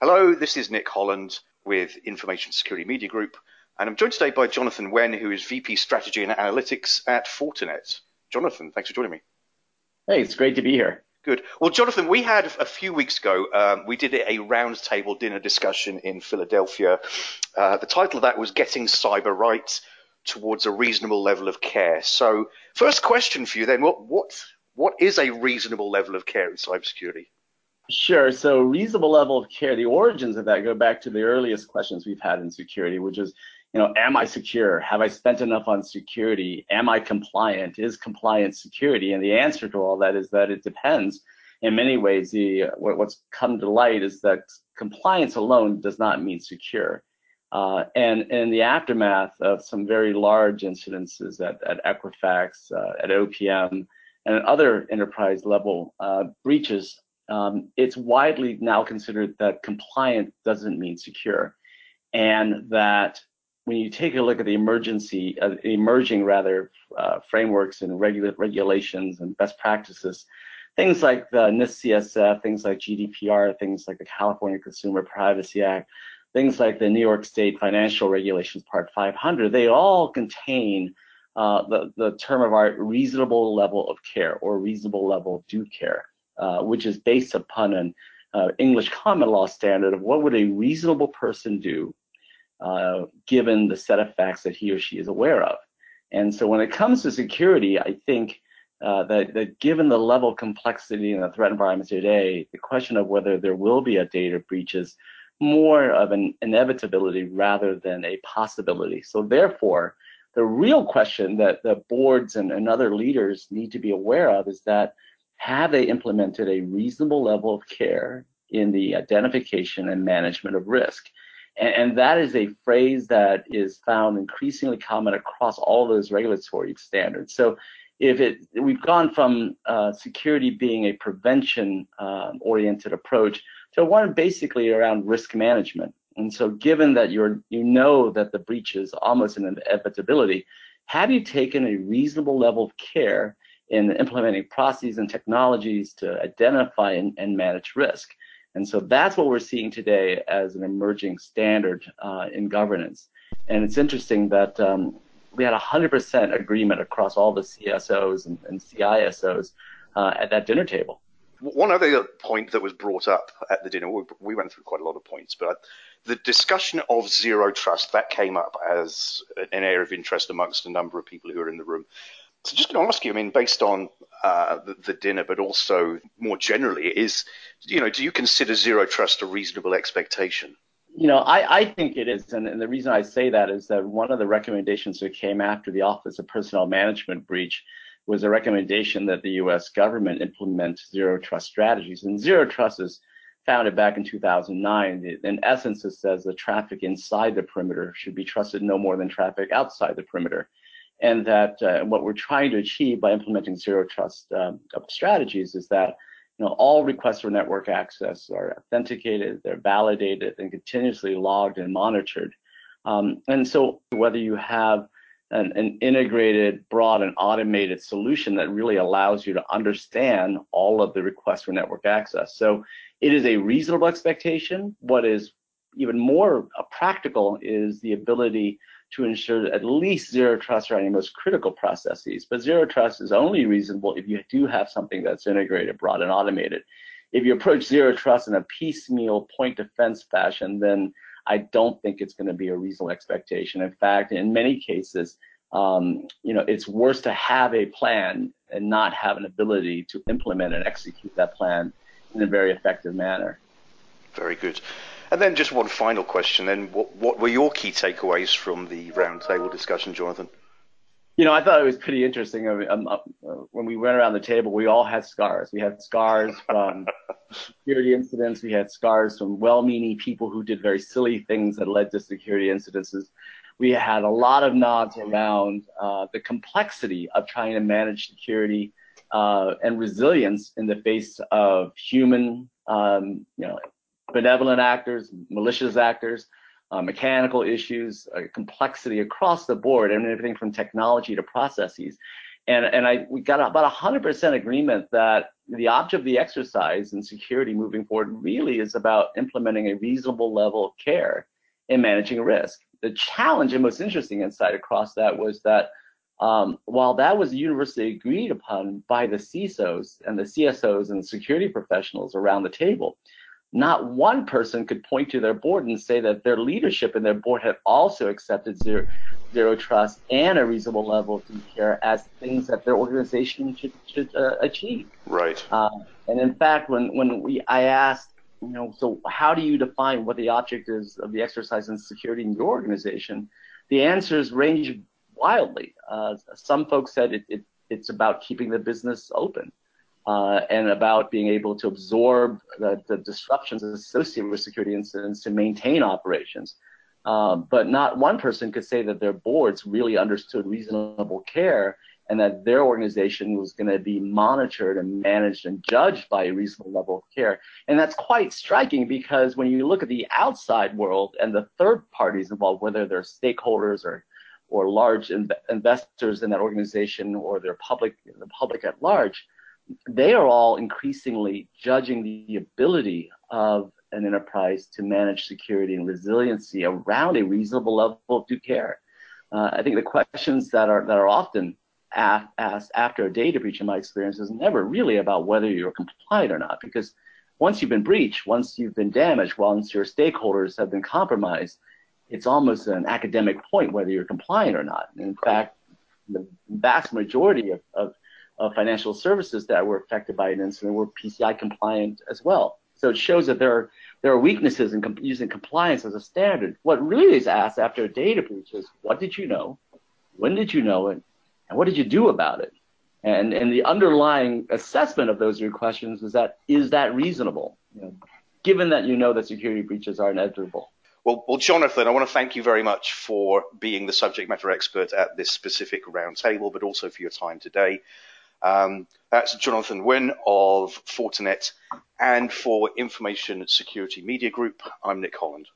Hello, this is Nick Holland with Information Security Media Group, and I'm joined today by Jonathan Nguyen, who is VP Strategy and Analytics at Fortinet. Jonathan, thanks for joining me. Hey, it's great to be here. Good. Well, Jonathan, we had a few weeks ago, um, we did a roundtable dinner discussion in Philadelphia. Uh, the title of that was Getting Cyber Right Towards a Reasonable Level of Care. So, first question for you then, what, what, what is a reasonable level of care in cybersecurity? Sure. So reasonable level of care, the origins of that go back to the earliest questions we've had in security, which is, you know, am I secure? Have I spent enough on security? Am I compliant? Is compliance security? And the answer to all that is that it depends. In many ways, the what's come to light is that compliance alone does not mean secure. Uh, and in the aftermath of some very large incidences at, at Equifax, uh, at OPM, and other enterprise level uh, breaches, um, it's widely now considered that compliant doesn't mean secure, and that when you take a look at the emergency, uh, emerging rather uh, frameworks and regula regulations and best practices, things like the NIST CSF, things like GDPR, things like the California Consumer Privacy Act, things like the New York State Financial Regulations Part 500, they all contain uh, the, the term of art reasonable level of care or reasonable level of due care. Uh, which is based upon an uh, English common law standard of what would a reasonable person do uh, given the set of facts that he or she is aware of. And so when it comes to security, I think uh, that, that, given the level of complexity in the threat environment today, the question of whether there will be a data breach is more of an inevitability rather than a possibility. So therefore, the real question that the boards and, and other leaders need to be aware of is that have they implemented a reasonable level of care in the identification and management of risk? And, and that is a phrase that is found increasingly common across all those regulatory standards. So if it, we've gone from uh, security being a prevention uh, oriented approach to one basically around risk management. And so given that you're, you know that the breach is almost an inevitability, have you taken a reasonable level of care in implementing processes and technologies to identify and, and, manage risk. And so that's what we're seeing today as an emerging standard uh, in governance. And it's interesting that um, we had 100% agreement across all the CSOs and, and CISOs uh, at that dinner table. One other point that was brought up at the dinner, we went through quite a lot of points, but the discussion of zero trust, that came up as an area of interest amongst a number of people who are in the room. So just going to ask you, I mean, based on uh, the, the, dinner, but also more generally, is you know, do you consider zero trust a reasonable expectation? You know, I, I think it is, and, and the reason I say that is that one of the recommendations that came after the Office of Personnel Management breach was a recommendation that the U.S. government implement zero trust strategies, and zero trust is founded back in 2009. In essence, it says the traffic inside the perimeter should be trusted no more than traffic outside the perimeter and that uh, what we're trying to achieve by implementing zero trust um, strategies is that you know all requests for network access are authenticated, they're validated, and continuously logged and monitored. Um, and so whether you have an, an, integrated, broad, and automated solution that really allows you to understand all of the requests for network access. So it is a reasonable expectation. What is even more uh, practical is the ability to ensure at least zero trust around your most critical processes. But zero trust is only reasonable if you do have something that's integrated, broad, and automated. If you approach zero trust in a piecemeal point defense fashion, then I don't think it's going to be a reasonable expectation. In fact, in many cases, um, you know, it's worse to have a plan and not have an ability to implement and execute that plan in a very effective manner. Very good. And then just one final question. Then, what, what were your key takeaways from the roundtable discussion, Jonathan? You know, I thought it was pretty interesting. Um, uh, when we went around the table, we all had scars. We had scars from security incidents. We had scars from well-meaning people who did very silly things that led to security incidences. We had a lot of nods around uh, the complexity of trying to manage security uh, and resilience in the face of human, um, you know, benevolent actors, malicious actors, uh, mechanical issues, uh, complexity across the board, and everything from technology to processes. and and I we got about 100% agreement that the object of the exercise and security moving forward really is about implementing a reasonable level of care in managing risk. The challenge and most interesting insight across that was that um, while that was universally agreed upon by the CISOs and the CSOs and security professionals around the table, not one person could point to their board and say that their leadership and their board had also accepted zero, zero trust and a reasonable level of care as things that their organization should, should uh, achieve. Right. Uh, and in fact, when when we I asked, you know, so how do you define what the object is of the exercise in security in your organization? The answers range wildly. Uh, some folks said it, it, it's about keeping the business open. Uh, and about being able to absorb the, the, disruptions associated with security incidents to maintain operations. Um, but not one person could say that their boards really understood reasonable care and that their organization was going to be monitored and managed and judged by a reasonable level of care. And that's quite striking because when you look at the outside world and the third parties involved, whether they're stakeholders or or large investors in that organization or their public the public at large, they are all increasingly judging the ability of an enterprise to manage security and resiliency around a reasonable level of due care. Uh, I think the questions that are that are often asked after a data breach, in my experience, is never really about whether you're compliant or not, because once you've been breached, once you've been damaged, once your stakeholders have been compromised, it's almost an academic point whether you're compliant or not. in fact, the vast majority of, of, of financial services that were affected by an incident were PCI compliant as well. So it shows that there are there are weaknesses in comp- using compliance as a standard. What really is asked after a data breach is what did you know, when did you know it, and what did you do about it? And and the underlying assessment of those are questions is that is that reasonable? You know, given that you know that security breaches are inevitable. Well, well, Jonathan, I want to thank you very much for being the subject matter expert at this specific roundtable, but also for your time today. Um, that's Jonathan Nguyen of Fortinet. And for Information Security Media Group, I'm Nick Holland.